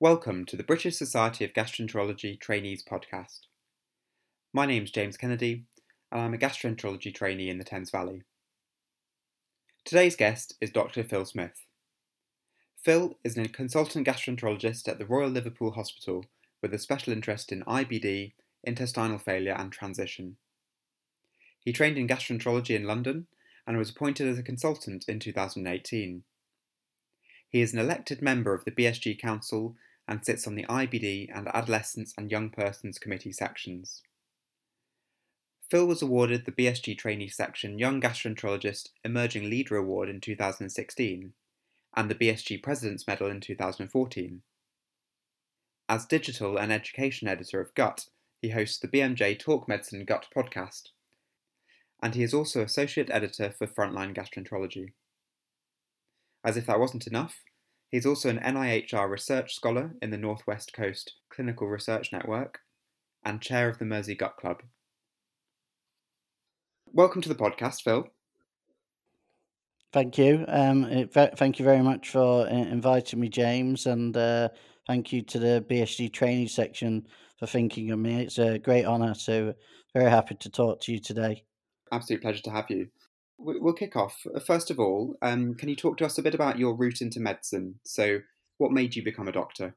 Welcome to the British Society of Gastroenterology Trainees podcast. My name's James Kennedy, and I'm a gastroenterology trainee in the Thames Valley. Today's guest is Dr. Phil Smith. Phil is a consultant gastroenterologist at the Royal Liverpool Hospital with a special interest in IBD, intestinal failure, and transition. He trained in gastroenterology in London and was appointed as a consultant in 2018. He is an elected member of the BSG Council and sits on the IBD and Adolescents and Young Persons Committee sections. Phil was awarded the BSG Trainee Section Young Gastroenterologist Emerging Leader Award in 2016 and the BSG President's Medal in 2014. As digital and education editor of Gut, he hosts the BMJ Talk Medicine Gut podcast, and he is also associate editor for Frontline Gastroenterology. As if that wasn't enough, He's also an NIHR Research Scholar in the Northwest Coast Clinical Research Network and chair of the Mersey Gut Club. Welcome to the podcast, Phil. Thank you. Um, it, thank you very much for uh, inviting me, James, and uh, thank you to the BSG training section for thinking of me. It's a great honour, so very happy to talk to you today. Absolute pleasure to have you. We'll kick off. Uh, first of all, um, can you talk to us a bit about your route into medicine? So, what made you become a doctor?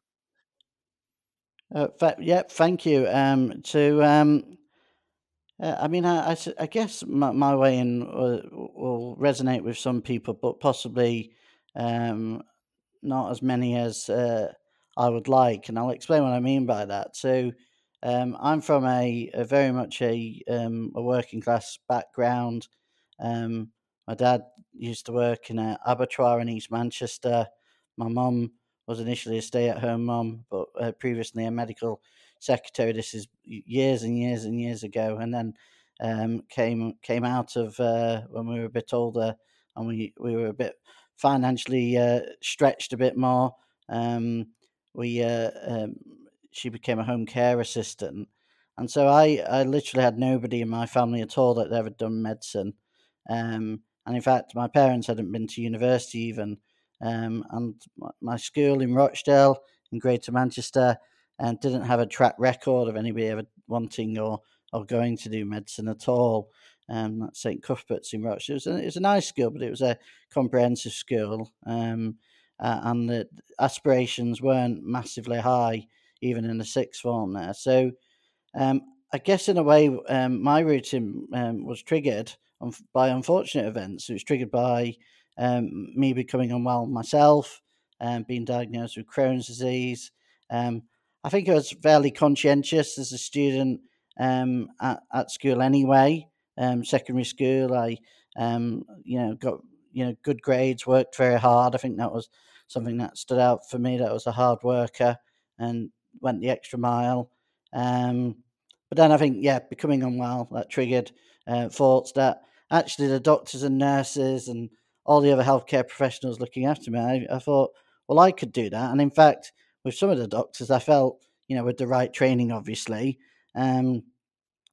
Uh, fa- yeah, thank you. Um, to, um, uh, I mean, I, I, I guess my, my, way in will, will, resonate with some people, but possibly um, not as many as uh, I would like. And I'll explain what I mean by that. So, um, I'm from a, a, very much a, um, a working class background. Um, my dad used to work in an abattoir in East Manchester. My mum was initially a stay-at-home mum, but uh, previously a medical secretary. This is years and years and years ago, and then um, came came out of uh, when we were a bit older, and we we were a bit financially uh, stretched a bit more. Um, we uh, um, she became a home care assistant, and so I I literally had nobody in my family at all that had ever done medicine. Um, and in fact, my parents hadn't been to university even. Um, and my school in Rochdale, in Greater Manchester, and didn't have a track record of anybody ever wanting or, or going to do medicine at all. Um, St Cuthbert's in Rochdale. It was, a, it was, a, nice school, but it was a comprehensive school. Um, uh, and the aspirations weren't massively high, even in the sixth form there. So um, I guess in a way, um, my route in, um, was triggered by unfortunate events. It was triggered by um, me becoming unwell myself and being diagnosed with Crohn's disease. Um, I think I was fairly conscientious as a student um, at, at school anyway. Um, secondary school, I um, you know got you know good grades, worked very hard. I think that was something that stood out for me. That I was a hard worker and went the extra mile. Um, but then I think yeah, becoming unwell that triggered uh, thoughts that actually the doctors and nurses and all the other healthcare professionals looking after me, I, I thought, well, I could do that. And in fact, with some of the doctors, I felt, you know, with the right training, obviously, um,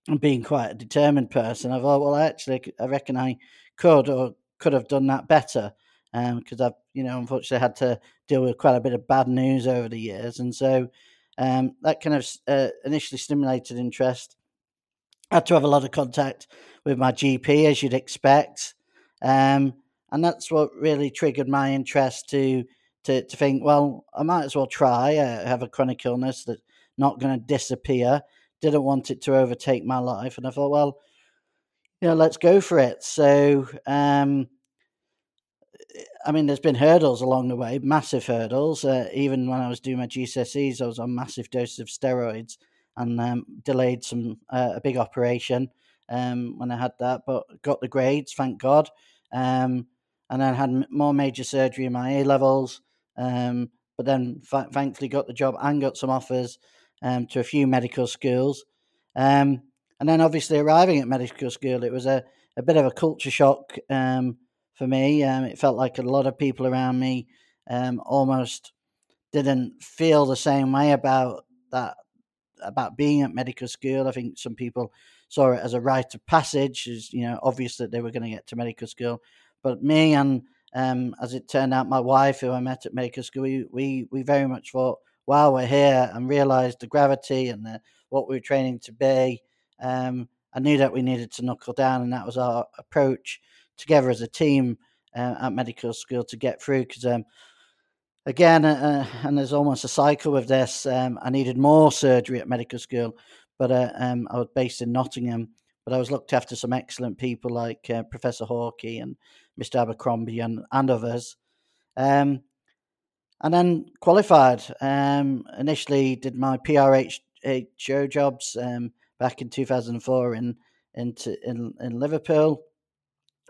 and being quite a determined person, I thought, well, I actually, I reckon I could or could have done that better because um, I've, you know, unfortunately had to deal with quite a bit of bad news over the years. And so um, that kind of uh, initially stimulated interest. Had to have a lot of contact with my GP, as you'd expect. Um, and that's what really triggered my interest to, to, to think, well, I might as well try. I have a chronic illness that's not going to disappear. Didn't want it to overtake my life. And I thought, well, you know, let's go for it. So, um, I mean, there's been hurdles along the way, massive hurdles. Uh, even when I was doing my GCSEs, I was on massive doses of steroids and um, delayed some uh, a big operation um, when I had that, but got the grades, thank God. Um, and then had more major surgery in my A levels. Um, but then fa- thankfully got the job and got some offers um, to a few medical schools. Um, and then obviously arriving at medical school, it was a, a bit of a culture shock um, for me. it felt like a lot of people around me almost didn't feel the same way about that about being at medical school. I think some people saw it as a rite of passage, as you know, obvious that they were going to get to medical school. But me and um, as it turned out, my wife, who I met at medical school, we, we, we very much thought, while we're here and realised the gravity and the, what we were training to be. Um, I knew that we needed to knuckle down, and that was our approach together as a team uh, at medical school to get through. Because um, again, uh, uh, and there's almost a cycle with this. Um, I needed more surgery at medical school, but uh, um, I was based in Nottingham. But I was looked after some excellent people like uh, Professor Hawkey and Mr. Abercrombie and, and others. Um, and then qualified. Um, initially, did my PRHO jobs um, back in 2004 in in, in, in Liverpool,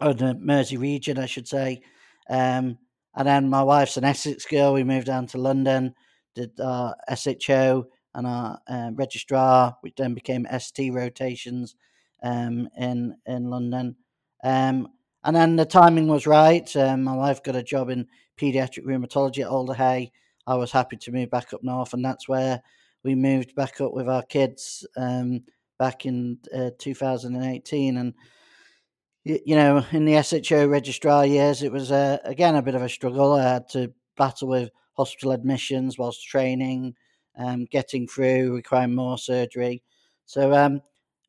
or the Mersey region, I should say. Um, and then my wife's an Essex girl. We moved down to London, did our SHO and our uh, registrar, which then became ST rotations um, in in London. Um, and then the timing was right. Um, my wife got a job in paediatric rheumatology at Alder Hey. I was happy to move back up north, and that's where we moved back up with our kids um, back in uh, 2018. And you know, in the SHO registrar years, it was uh, again a bit of a struggle. I had to battle with hospital admissions whilst training, um, getting through, requiring more surgery. So um,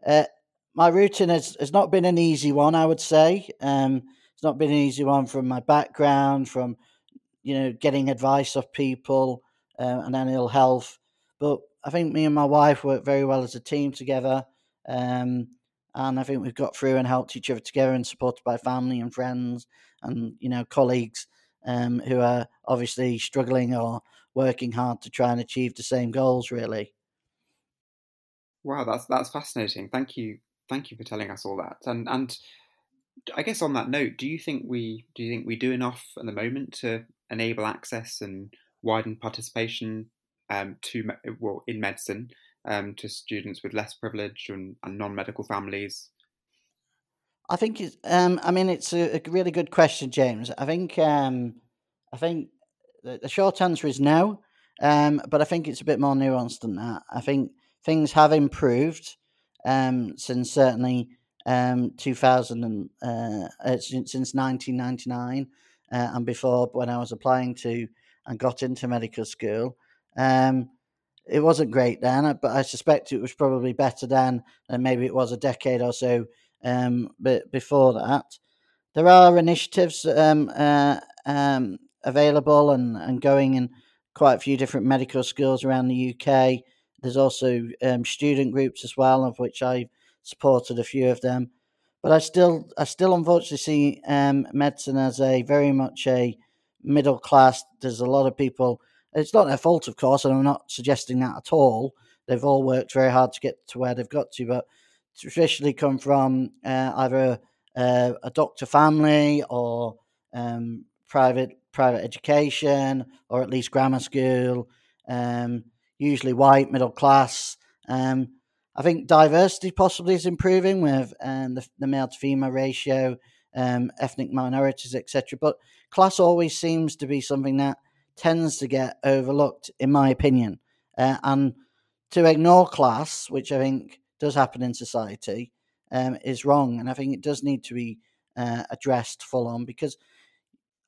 uh, my routing has, has not been an easy one, I would say. Um, it's not been an easy one from my background, from you know getting advice of people uh, and then ill health. But I think me and my wife work very well as a team together, um, and I think we've got through and helped each other together, and supported by family and friends and you know colleagues um, who are obviously struggling or working hard to try and achieve the same goals. Really. Wow, that's that's fascinating. Thank you, thank you for telling us all that. And and I guess on that note, do you think we do you think we do enough at the moment to enable access and widen participation um, to well in medicine um, to students with less privilege and, and non-medical families? I think it's. Um, I mean, it's a, a, really good question, James. I think. Um, I think the, the, short answer is no, um, but I think it's a bit more nuanced than that. I think things have improved um, since certainly um, 2000 and uh, uh since 1999 uh, and before when I was applying to and got into medical school. Um, it wasn't great then, uh, but I suspect it was probably better then, and maybe it was a decade or so um, but before that. There are initiatives um, uh, um, available and, and going in quite a few different medical schools around the UK. There's also um, student groups as well, of which I've supported a few of them. But I still, I still unfortunately see um, medicine as a very much a middle class. There's a lot of people. It's not their fault, of course, and I'm not suggesting that at all. They've all worked very hard to get to where they've got to, but traditionally come from uh, either a, a doctor family or um, private private education or at least grammar school. Um, usually white, middle class. Um, I think diversity possibly is improving with um, the, the male to female ratio, um, ethnic minorities, etc. But class always seems to be something that tends to get overlooked, in my opinion. Uh, and to ignore class, which I think does happen in society, um, is wrong. And I think it does need to be uh, addressed full on because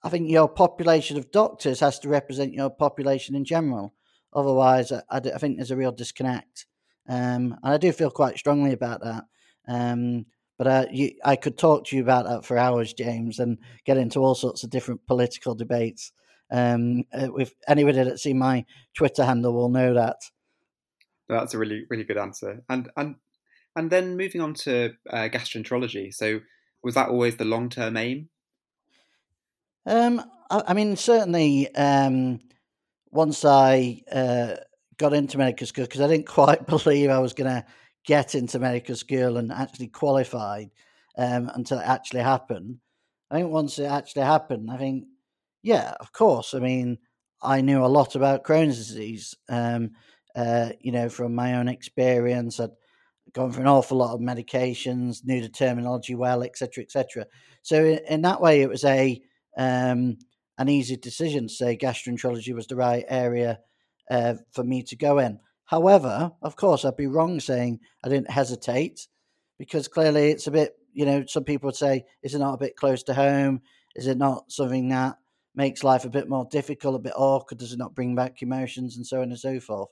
I think your population of doctors has to represent your population in general. Otherwise, I, I, I think there's a real disconnect. Um, and I do feel quite strongly about that. Um, but uh, you, I could talk to you about that for hours, James, and get into all sorts of different political debates. Um, uh, if anybody that's seen my Twitter handle will know that. That's a really, really good answer. And and and then moving on to uh, gastroenterology. So, was that always the long-term aim? Um, I, I mean, certainly. Um, once I uh, got into medical school, because I didn't quite believe I was going to get into medical school and actually qualified um, until it actually happened. I think once it actually happened, I think, yeah, of course. I mean, I knew a lot about Crohn's disease, um, uh, you know, from my own experience. I'd gone through an awful lot of medications, knew the terminology well, etc., etc. So in, in, that way, it was a um, an easy decision to say gastroenterology was the right area uh, for me to go in. However, of course, I'd be wrong saying I didn't hesitate because clearly it's a bit, you know, some people would say, is it not a bit close to home? Is it not something that makes life a bit more difficult, a bit awkward? Does it not bring back emotions and so on and so forth?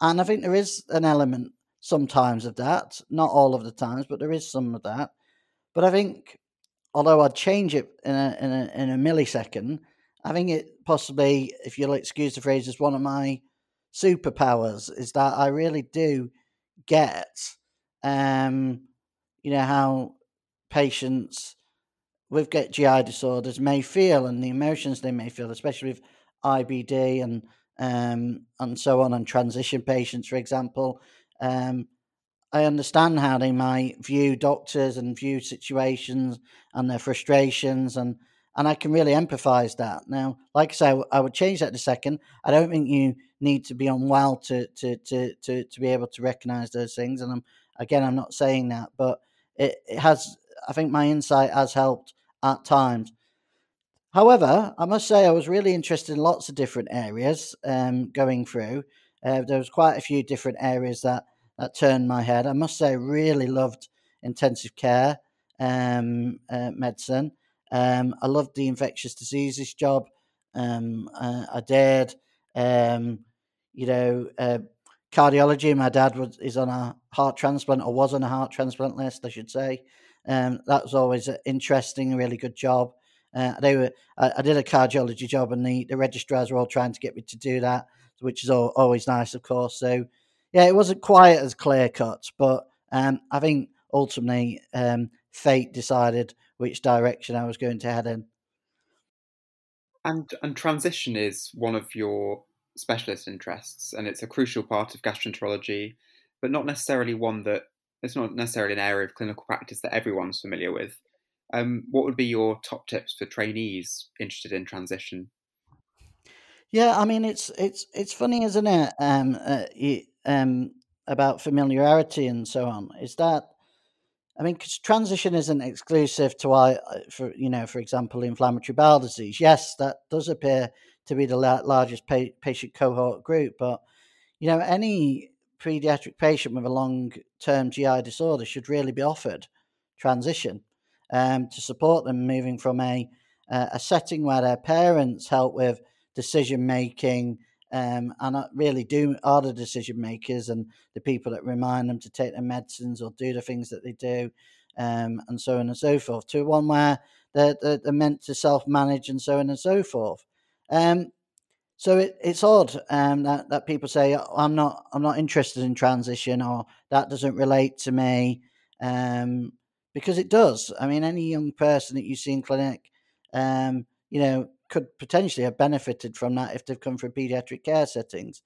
And I think there is an element sometimes of that, not all of the times, but there is some of that. But I think, although I'd change it in a, in a, in a millisecond, I think it possibly, if you'll excuse the phrase, is one of my superpowers is that I really do get, um, you know, how patients with get GI disorders may feel and the emotions they may feel, especially with IBD and um, and so on, and transition patients, for example. Um, I understand how they might view doctors and view situations and their frustrations, and and I can really empathise that. Now, like I say, I would change that in a second. I don't think you need to be unwell to to to to, to be able to recognise those things, and I'm again, I'm not saying that, but it, it has. I think my insight has helped at times. However, I must say I was really interested in lots of different areas um, going through. Uh, there was quite a few different areas that that turned my head. I must say, I really loved intensive care um, uh, medicine. Um, I loved the infectious diseases job. Um, uh, I did, um, you know, uh, cardiology. My dad was is on a heart transplant, or was on a heart transplant list, I should say. Um, that was always interesting, really good job. Uh, they were, I, I, did a cardiology job, and the, the registrars were all trying to get me to do that, which is all, always nice, of course. So yeah, it wasn't quite as clear cut, but um, I think ultimately um, fate decided which direction I was going to head in. And and transition is one of your specialist interests, and it's a crucial part of gastroenterology, but not necessarily one that it's not necessarily an area of clinical practice that everyone's familiar with. Um, what would be your top tips for trainees interested in transition? Yeah, I mean it's it's it's funny, isn't it? Um, uh, um, about familiarity and so on is that I mean, because transition isn't exclusive to I, uh, for you know, for example, inflammatory bowel disease. Yes, that does appear to be the largest pa- patient cohort group, but you know, any pediatric patient with a long-term GI disorder should really be offered transition um, to support them moving from a uh, a setting where their parents help with decision making um, and really do are the decision makers and the people that remind them to take their medicines or do the things that they do, um, and so on and so forth. To one where they're, they're, they're meant to self manage and so on and so forth. Um, so it, it's odd um, that that people say I'm not I'm not interested in transition or that doesn't relate to me um, because it does. I mean, any young person that you see in clinic, um, you know, could potentially have benefited from that if they've come from pediatric care settings.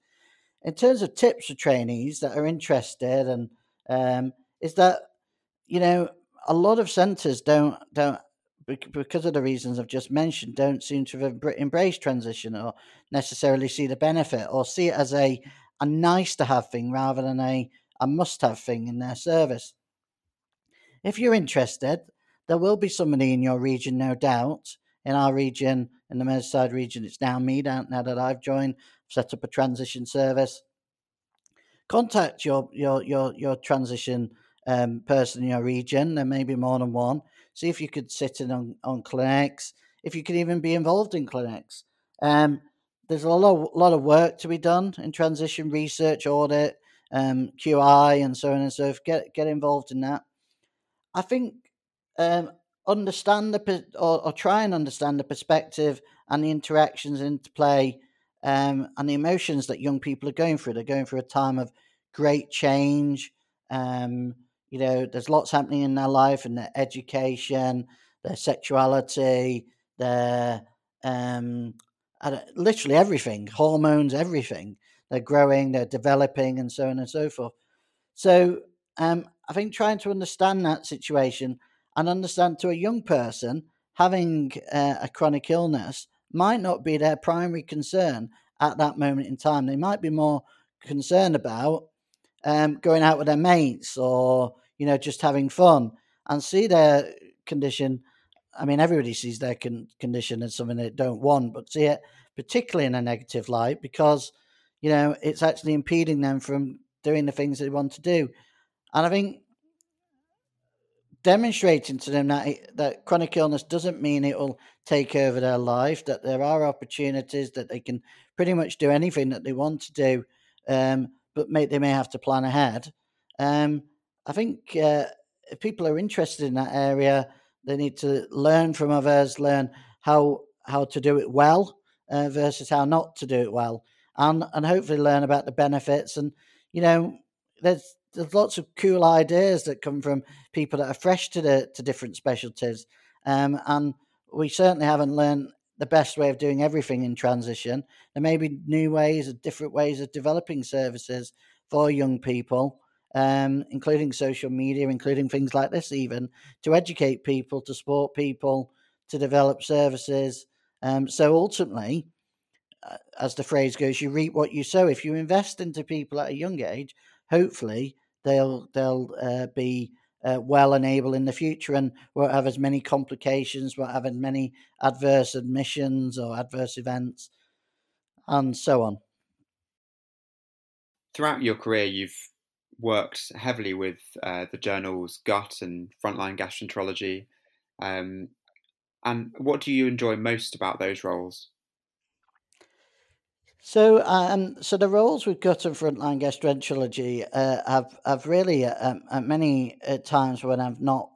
In terms of tips for trainees that are interested, and um, is that you know a lot of centres don't don't because of the reasons I've just mentioned don't seem to have embraced transition or necessarily see the benefit or see it as a a nice to have thing rather than a a must have thing in their service. If you're interested, there will be somebody in your region, no doubt. In our region, in the Merseyside region. It's now me now, now that I've joined, set up a transition service. Contact your your your your transition um, person in your region. There may be more than one. See if you could sit in on, on clinics. If you could even be involved in clinics. Um, there's a lot of, lot of work to be done in transition research, audit, um, QI, and so on and so forth. Get get involved in that. I think um, understand the or, or, try and understand the perspective and the interactions interplay um, and the emotions that young people are going through. They're going through a time of great change. Um, you know, there's lots happening in their life and their education, their sexuality, their um, literally everything, hormones, everything. They're growing, they're developing, and so on and so forth. So um, I think trying to understand that situation and understand to a young person having uh, a chronic illness might not be their primary concern at that moment in time. They might be more concerned about um, going out with their mates or you know just having fun and see their condition. I mean, everybody sees their con- condition as something they don't want, but see it particularly in a negative light because you know it's actually impeding them from doing the things they want to do. And I think demonstrating to them that that chronic illness doesn't mean it will take over their life, that there are opportunities, that they can pretty much do anything that they want to do, um, but may, they may have to plan ahead. Um, I think uh, if people are interested in that area, they need to learn from others, learn how how to do it well uh, versus how not to do it well, and and hopefully learn about the benefits. And you know, there's there's lots of cool ideas that come from people that are fresh to the to different specialties, um, and we certainly haven't learned the best way of doing everything in transition. There may be new ways, different ways of developing services for young people, um, including social media, including things like this, even to educate people, to support people, to develop services. Um, so ultimately, uh, as the phrase goes, you reap what you sow. If you invest into people at a young age, hopefully they'll they'll uh, be uh, well and able in the future and won't have as many complications, won't have as many adverse admissions or adverse events, and so on. Throughout your career, you've worked heavily with uh, the journals Gut and Frontline Gastroenterology. Um, and what do you enjoy most about those roles? So, um, so the roles with gut and frontline gastroenterology uh, have have really uh, um, at many uh, times when I've not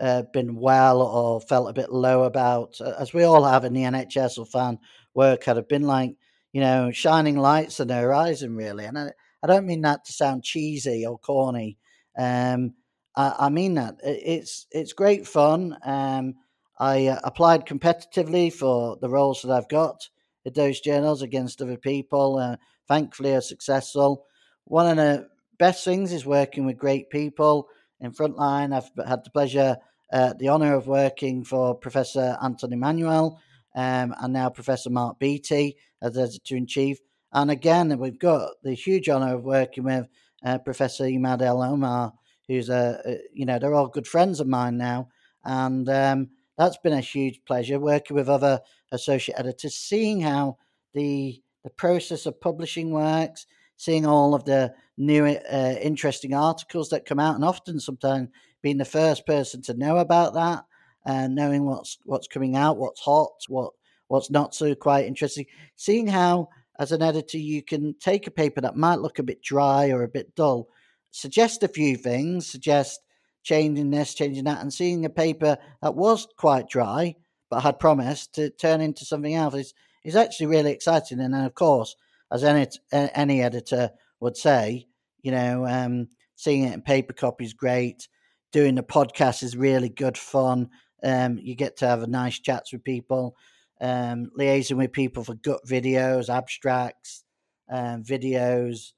uh, been well or felt a bit low about, uh, as we all have in the NHS or fan work, had have been like you know shining lights on the horizon, really. And I, I don't mean that to sound cheesy or corny. Um, I, I, mean that it's it's great fun. Um, I uh, applied competitively for the roles that I've got at those journals against other people. Uh, thankfully, are successful. One of the best things is working with great people in frontline. I've had the pleasure, uh, the honour of working for Professor Anton Emmanuel um, and now Professor Mark Beattie as editor in chief. And again, we've got the huge honour of working with uh, Professor Emad El-Omar, who's a, a, you know, they're all good friends of mine now. And um, that's been a huge pleasure working with other associate editors, seeing how the the process of publishing works, seeing all of the new uh, interesting articles that come out, and often sometimes being the first person to know about that and knowing what's what's coming out, what's hot, what what's not so quite interesting, seeing how as an editor you can take a paper that might look a bit dry or a bit dull, suggest a few things, suggest changing this, changing that, and seeing a paper that was quite dry but had promised to turn into something else is is actually really exciting. And then, of course, as any any editor would say, you know, um, seeing it in paper copy is great. Doing the podcast is really good fun. Um, you get to have a nice chats with people, um, liaising with people for gut videos, abstracts, um, videos.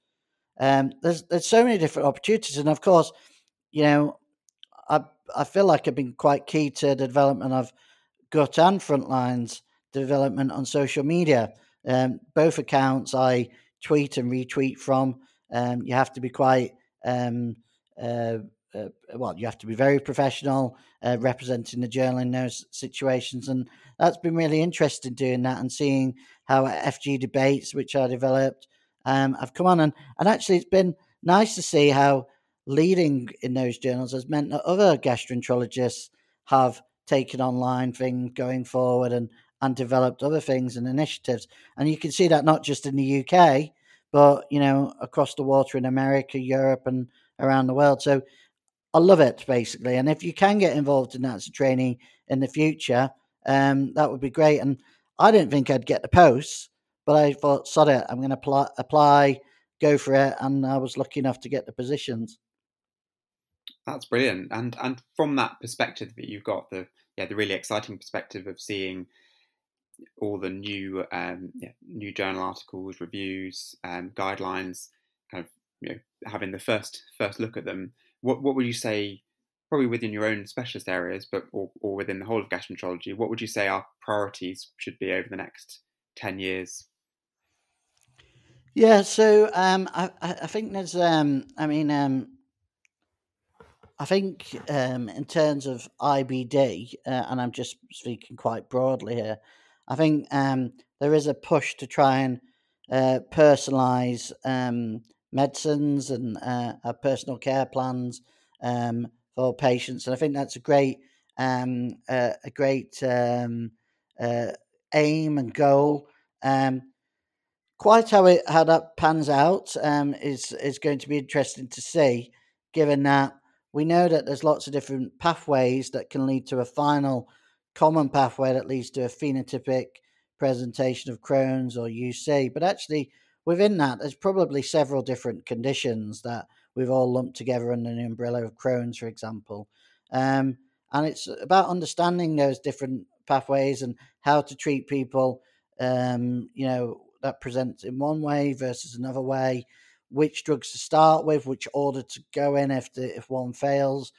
Um, there's there's so many different opportunities, and of course, you know, I I feel like I've been quite key to the development of gut and frontlines development on social media. Um, both accounts I tweet and retweet from. Um, you have to be quite um, uh, uh, well. You have to be very professional uh, representing the journal in those situations, and that's been really interesting doing that and seeing how FG debates, which I developed, um, have come on, and and actually it's been nice to see how leading in those journals has meant that other gastroenterologists have taken online things going forward and and developed other things and initiatives. And you can see that not just in the UK, but you know across the water in America, Europe, and around the world. So I love it basically. And if you can get involved in that as a trainee in the future, um, that would be great. And I didn't think I'd get the posts, but I thought, sod it, I'm going to apply, apply, go for it, and I was lucky enough to get the positions. That's brilliant. And and from that perspective that you've got the yeah the really exciting perspective of seeing all the new um, yeah, new journal articles, reviews, um, guidelines, kind of you know having the first first look at them. What what would you say, probably within your own specialist areas, but or, or within the whole of gastroenterology, what would you say our priorities should be over the next ten years? Yeah, so um, I I think there's um, I mean um, I think um, in terms of IBD, uh, and I'm just speaking quite broadly here, I think um, there is a push to try and uh, personalize um, medicines and uh, personal care plans um, for patients, and I think that's a great um, uh, a great um, uh, aim and goal. Um, quite how it how that pans out um, is is going to be interesting to see, given that we know that there's lots of different pathways that can lead to a final common pathway that leads to a phenotypic presentation of Crohn's or UC. But actually, within that, there's probably several different conditions that we've all lumped together under the umbrella of Crohn's, for example. Um, and it's about understanding those different pathways and how to treat people, um, you know, that presents in one way versus another way, which drugs to start with, which order to go in if the, if one fails.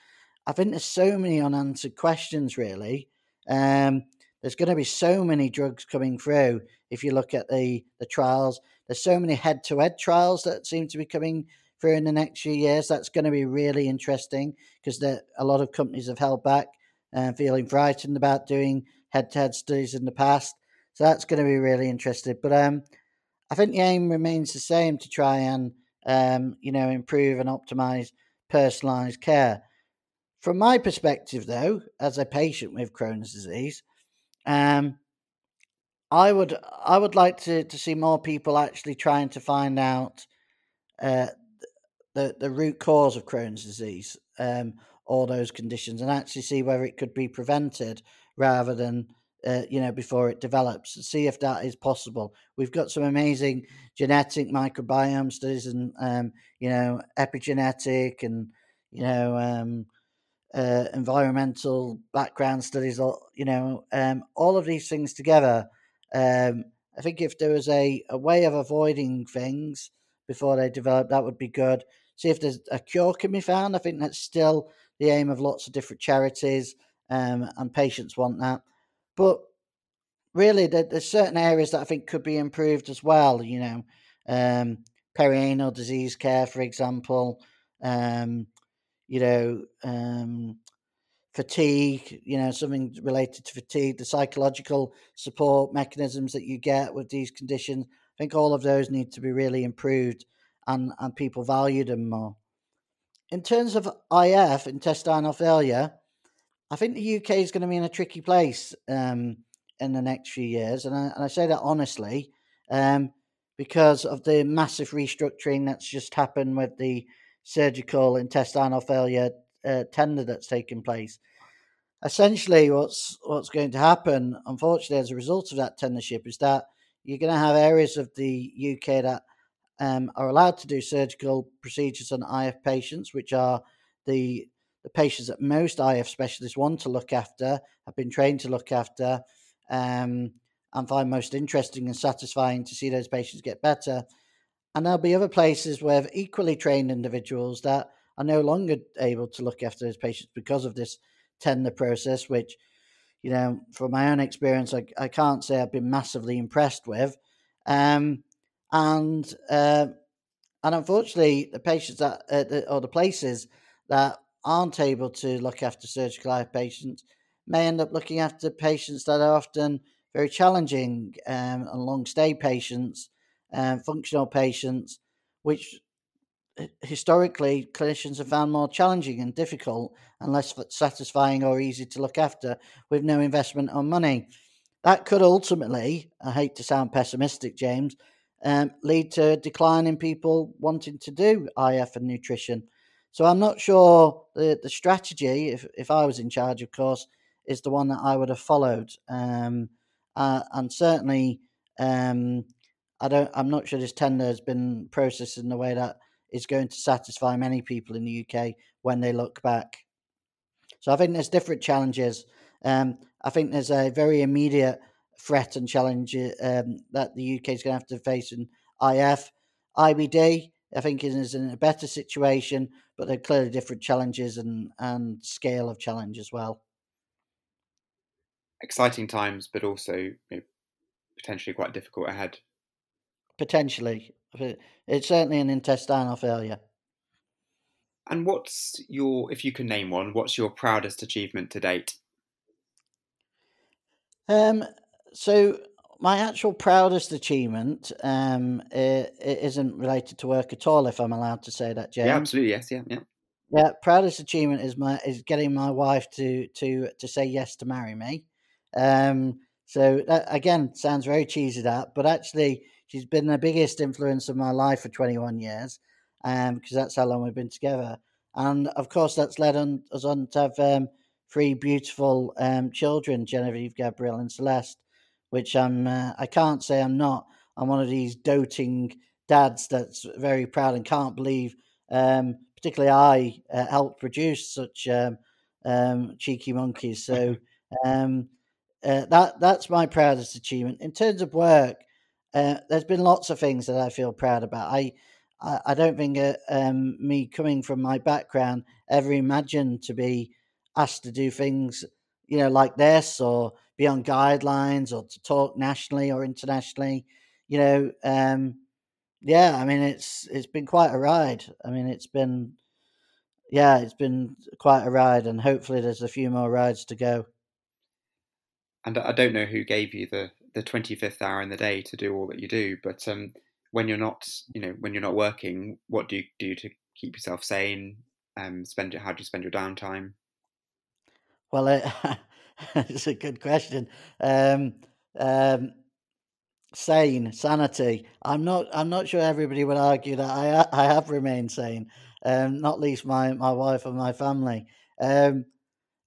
I think there's so many unanswered questions, really. Um, there's going to be so many drugs coming through. If you look at the the trials, there's so many head-to-head trials that seem to be coming through in the next few years. That's going to be really interesting because a lot of companies have held back, uh, feeling frightened about doing head-to-head studies in the past. So that's going to be really interesting. But um, I think the aim remains the same to try and um, you know improve and optimize personalized care. From my perspective, though, as a patient with Crohn's disease, um, I would I would like to, to see more people actually trying to find out uh, the the root cause of Crohn's disease, um, all those conditions, and actually see whether it could be prevented rather than uh, you know before it develops. See if that is possible. We've got some amazing genetic microbiome studies and um, you know epigenetic and you know um, uh, environmental background studies, or you know, um, all of these things together. Um, I think if there was a, a way of avoiding things before they develop, that would be good. See if there's a cure can be found. I think that's still the aim of lots of different charities, um, and patients want that. But really, there, there's certain areas that I think could be improved as well. You know, um, perianal disease care, for example. Um, you know, um, fatigue, you know, something related to fatigue, the psychological support mechanisms that you get with these conditions. I think all of those need to be really improved and, and people value them more. In terms of IF, intestinal failure, I think the UK is going to be in a tricky place um, in the next few years. And I, and I say that honestly um, because of the massive restructuring that's just happened with the surgical intestinal failure uh, tender that's taken place. Essentially, what's what's going to happen, unfortunately, as a result of that tendership, is that you're going to have areas of the UK that um, are allowed to do surgical procedures on IF patients, which are the the patients that most IF specialists want to look after, have been trained to look after, um, and find most interesting and satisfying to see those patients get better. And there'll be other places where equally trained individuals that are no longer able to look after those patients because of this tender process, which, you know, from my own experience, I, I can't say I've been massively impressed with. Um, and uh, and unfortunately, the patients that uh, the, or the places that aren't able to look after surgical eye patients may end up looking after patients that are often very challenging um, and long stay patients um, functional patients, which historically clinicians have found more challenging and difficult and less satisfying or easy to look after with no investment or money. That could ultimately, I hate to sound pessimistic, James, um, lead to a decline in people wanting to do IF and nutrition. So I'm not sure the, the strategy, if, if I was in charge, of course, is the one that I would have followed. Um, uh, and certainly, um, I don't. I'm not sure this tender has been processed in the way that is going to satisfy many people in the UK when they look back. So I think there's different challenges. Um, I think there's a very immediate threat and challenge um, that the UK is going to have to face in IF. IBD, I think, is in a better situation, but there are clearly different challenges and, and scale of challenge as well. Exciting times, but also you know, potentially quite difficult ahead potentially. It's certainly an intestinal failure. And what's your, if you can name one, what's your proudest achievement to date? Um, so my actual proudest achievement um, it, it isn't related to work at all, if I'm allowed to say that, James. Yeah, absolutely. Yes, yeah, yeah. Yeah, proudest achievement is my is getting my wife to to to say yes to marry me. Um, So that again sounds very cheesy that, but actually she's been the biggest influence of my life for 21 years, um, because that's how long we've been together. And of course, that's led on, us on to have um, three beautiful um, children, Genevieve, Gabrielle, and Celeste, which I'm. Uh, I can't say I'm not. I'm one of these doting dads that's very proud and can't believe, um, particularly I uh, helped produce such um, um, cheeky monkeys. So um, uh, that that's my proudest achievement in terms of work. Uh, there's been lots of things that I feel proud about. I I, I don't think uh, um, me coming from my background ever imagined to be asked to do things, you know, like this or be on guidelines or to talk nationally or internationally. You know, um, yeah, I mean it's it's been quite a ride. I mean it's been yeah, it's been quite a ride, and hopefully there's a few more rides to go. And I don't know who gave you the the twenty fifth hour in the day to do all that you do, but um, when you're not, you know, when you're not working, what do you do to keep yourself sane? Um, spend how do you spend your downtime? Well, it, it's a good question. Um, um, sane, sanity. I'm not. I'm not sure everybody would argue that I I have remained sane. Um, not least my my wife and my family. Um,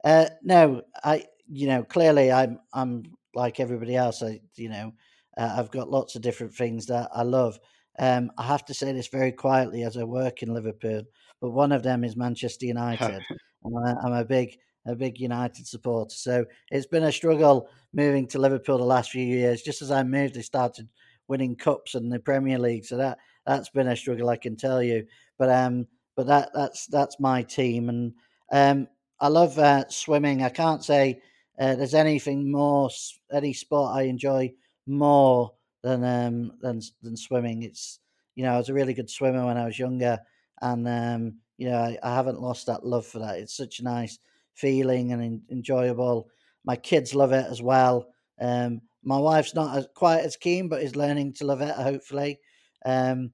uh, no, I. You know, clearly I'm I'm like everybody else. I you know uh, I've got lots of different things that I love. Um, I have to say this very quietly as I work in Liverpool, but one of them is Manchester United. I'm a big a big United supporter. So it's been a struggle moving to Liverpool the last few years. Just as I moved, they started winning cups in the Premier League. So that that's been a struggle, I can tell you. But um, but that that's that's my team, and um, I love uh, swimming. I can't say uh, there's anything more any sport I enjoy more than um than than swimming. It's you know I was a really good swimmer when I was younger, and um you know I, I haven't lost that love for that. It's such a nice feeling and in, enjoyable. My kids love it as well. Um, my wife's not as, quite as keen, but is learning to love it. Hopefully, um,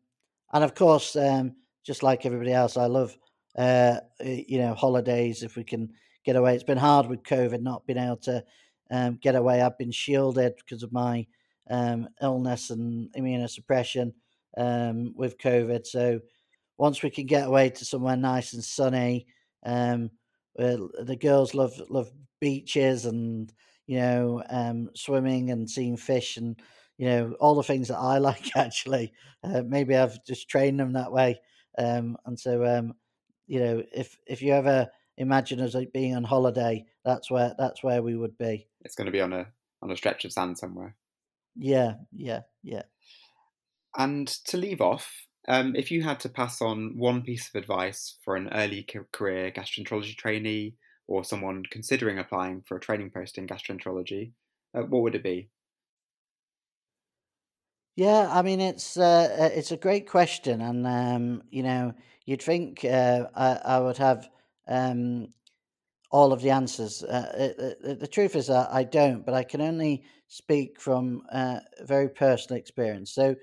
and of course, um, just like everybody else, I love uh, you know holidays if we can get away. It's been hard with COVID, not being able to um, get away. I've been shielded because of my um, illness and immunosuppression um, with COVID. So once we can get away to somewhere nice and sunny, um, the girls love love beaches and you know um, swimming and seeing fish and you know all the things that I like. Actually, uh, maybe I've just trained them that way. Um, and so um, you know, if if you ever imagine us like being on holiday, that's where that's where we would be. It's going to be on a on a stretch of sand somewhere. Yeah, yeah, yeah. And to leave off, um, if you had to pass on one piece of advice for an early career gastroenterology trainee or someone considering applying for a training post in gastroenterology, uh, what would it be? Yeah, I mean it's uh, uh it's a great question, and um, you know you'd think uh, I, I would have um, all of the answers. Uh, it, the truth is that I don't, but I can only speak from uh, very personal experience. So,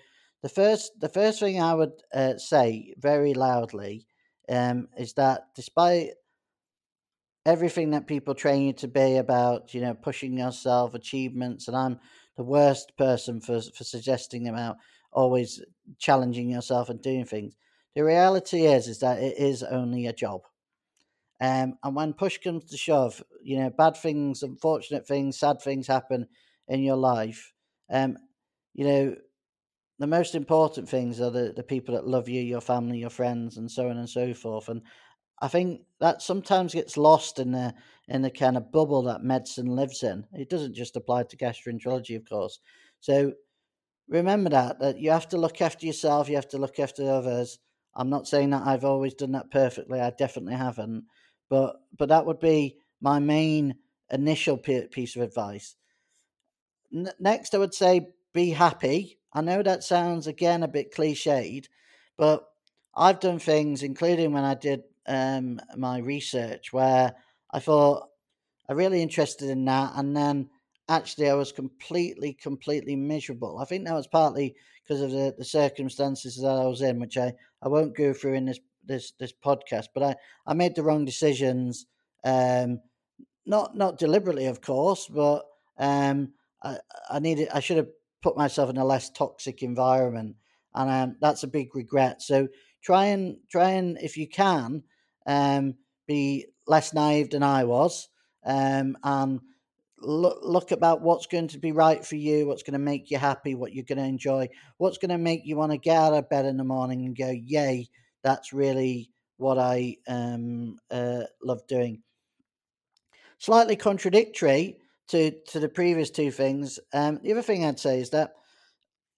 the first the first thing I would uh, say very loudly um, is that despite everything that people train you to be about, you know, pushing yourself, achievements, and I'm the worst person for for suggesting about always challenging yourself and doing things. The reality is is that it is only a job. Um, and when push comes to shove, you know, bad things, unfortunate things, sad things happen in your life. Um, you know, the most important things are the, the people that love you, your family, your friends, and so on and so forth. And I think that sometimes gets lost in the in the kind of bubble that medicine lives in. It doesn't just apply to gastroenterology, of course. So remember that that you have to look after yourself, you have to look after others. I'm not saying that I've always done that perfectly. I definitely haven't. But but that would be my main initial piece of advice. N- next, I would say be happy. I know that sounds again a bit cliched, but I've done things, including when I did um, my research, where I thought I really interested in that, and then actually I was completely, completely miserable. I think that was partly because of the, the circumstances that I was in, which I, I won't go through in this this this podcast, but I I made the wrong decisions. Um, not not deliberately, of course, but um, I, I needed I should have put myself in a less toxic environment, and um, that's a big regret. So try and try and if you can um, be less naive than I was, um, and look look about what's going to be right for you, what's going to make you happy, what you're going to enjoy, what's going to make you want to get out of bed in the morning and go, "Yay, that's really what I um, uh, love doing." Slightly contradictory to to the previous two things. Um, the other thing I'd say is that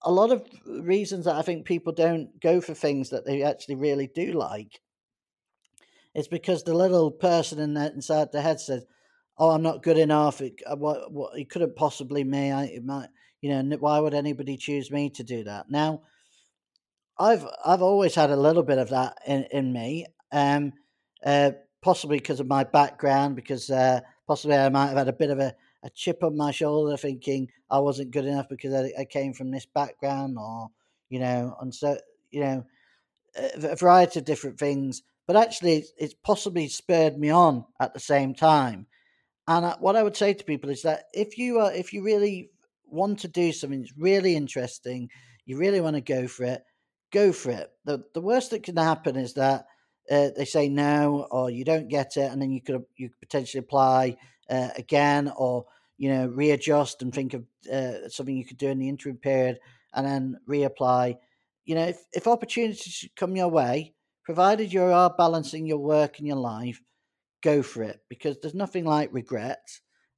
a lot of reasons that I think people don't go for things that they actually really do like is because the little person in that inside the head says, "Oh, I'm not good enough. It, uh, what, what, it couldn't possibly me. I, it might, you know, why would anybody choose me to do that?" Now, I've I've always had a little bit of that in in me, um, uh, possibly because of my background, because uh, possibly I might have had a bit of a a chip on my shoulder thinking I wasn't good enough because I, I came from this background or, you know, and so, you know, a variety of different things. But actually, it's, possibly spurred me on at the same time. And what I would say to people is that if you are, if you really want to do something that's really interesting, you really want to go for it, go for it. The the worst that can happen is that uh, they say no or you don't get it, and then you could you could potentially apply uh, again or you know readjust and think of uh, something you could do in the interim period and then reapply. You know if, if opportunities come your way provided you are balancing your work and your life go for it because there's nothing like regret.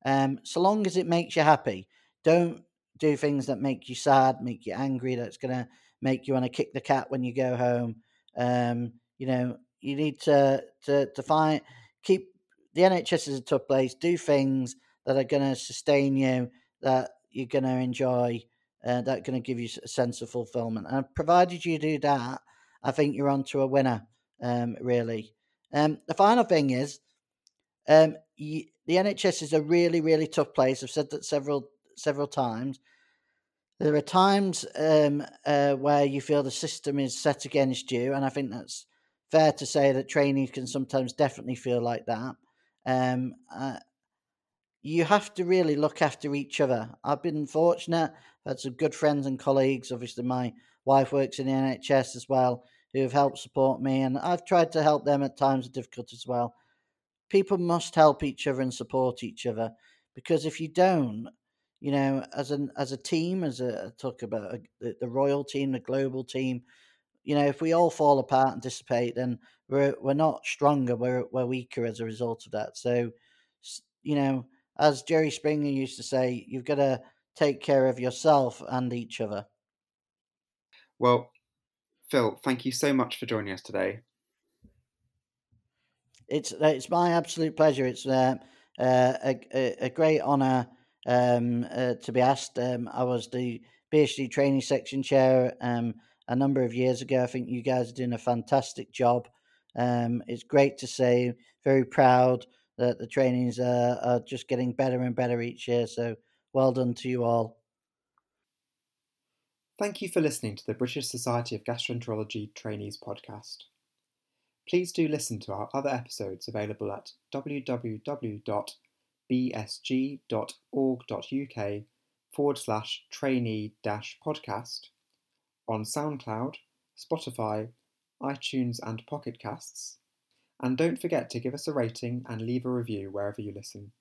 Um, so long as it makes you happy. Don't do things that make you sad make you angry that's to make you want to kick the cat when you go home um, you know you need to to, to find keep the NHS is a tough place. Do things that are going to sustain you, that you're going to enjoy, uh, that are going to give you a sense of fulfillment. And provided you do that, I think you're on to a winner, um, really. Um, the final thing is um, you, the NHS is a really, really tough place. I've said that several several times. There are times um, uh, where you feel the system is set against you, and I think that's fair to say that trainees can sometimes definitely feel like that. Um, uh, you have to really look after each other. I've been fortunate, I've had some good friends and colleagues. Obviously, my wife works in the NHS as well, who have helped support me, and I've tried to help them at times of difficulty as well. People must help each other and support each other because if you don't, you know, as an as a team, as a talk about a, the, the royal team, the global team, you know, if we all fall apart and dissipate, then we're we're not stronger. We're we're weaker as a result of that. So, you know, as Jerry Springer used to say, you've got to take care of yourself and each other. Well, Phil, thank you so much for joining us today. It's it's my absolute pleasure. It's uh, uh, a, a great honour um, uh, to be asked. Um, I was the PhD training section chair um, a number of years ago. I think you guys are doing a fantastic job. Um, it's great to see. Very proud that the trainings are, are just getting better and better each year. So well done to you all. Thank you for listening to the British Society of Gastroenterology Trainees podcast. Please do listen to our other episodes available at www.bsg.org.uk forward slash trainee dash podcast on SoundCloud, Spotify, iTunes, and Pocket Casts. And don't forget to give us a rating and leave a review wherever you listen.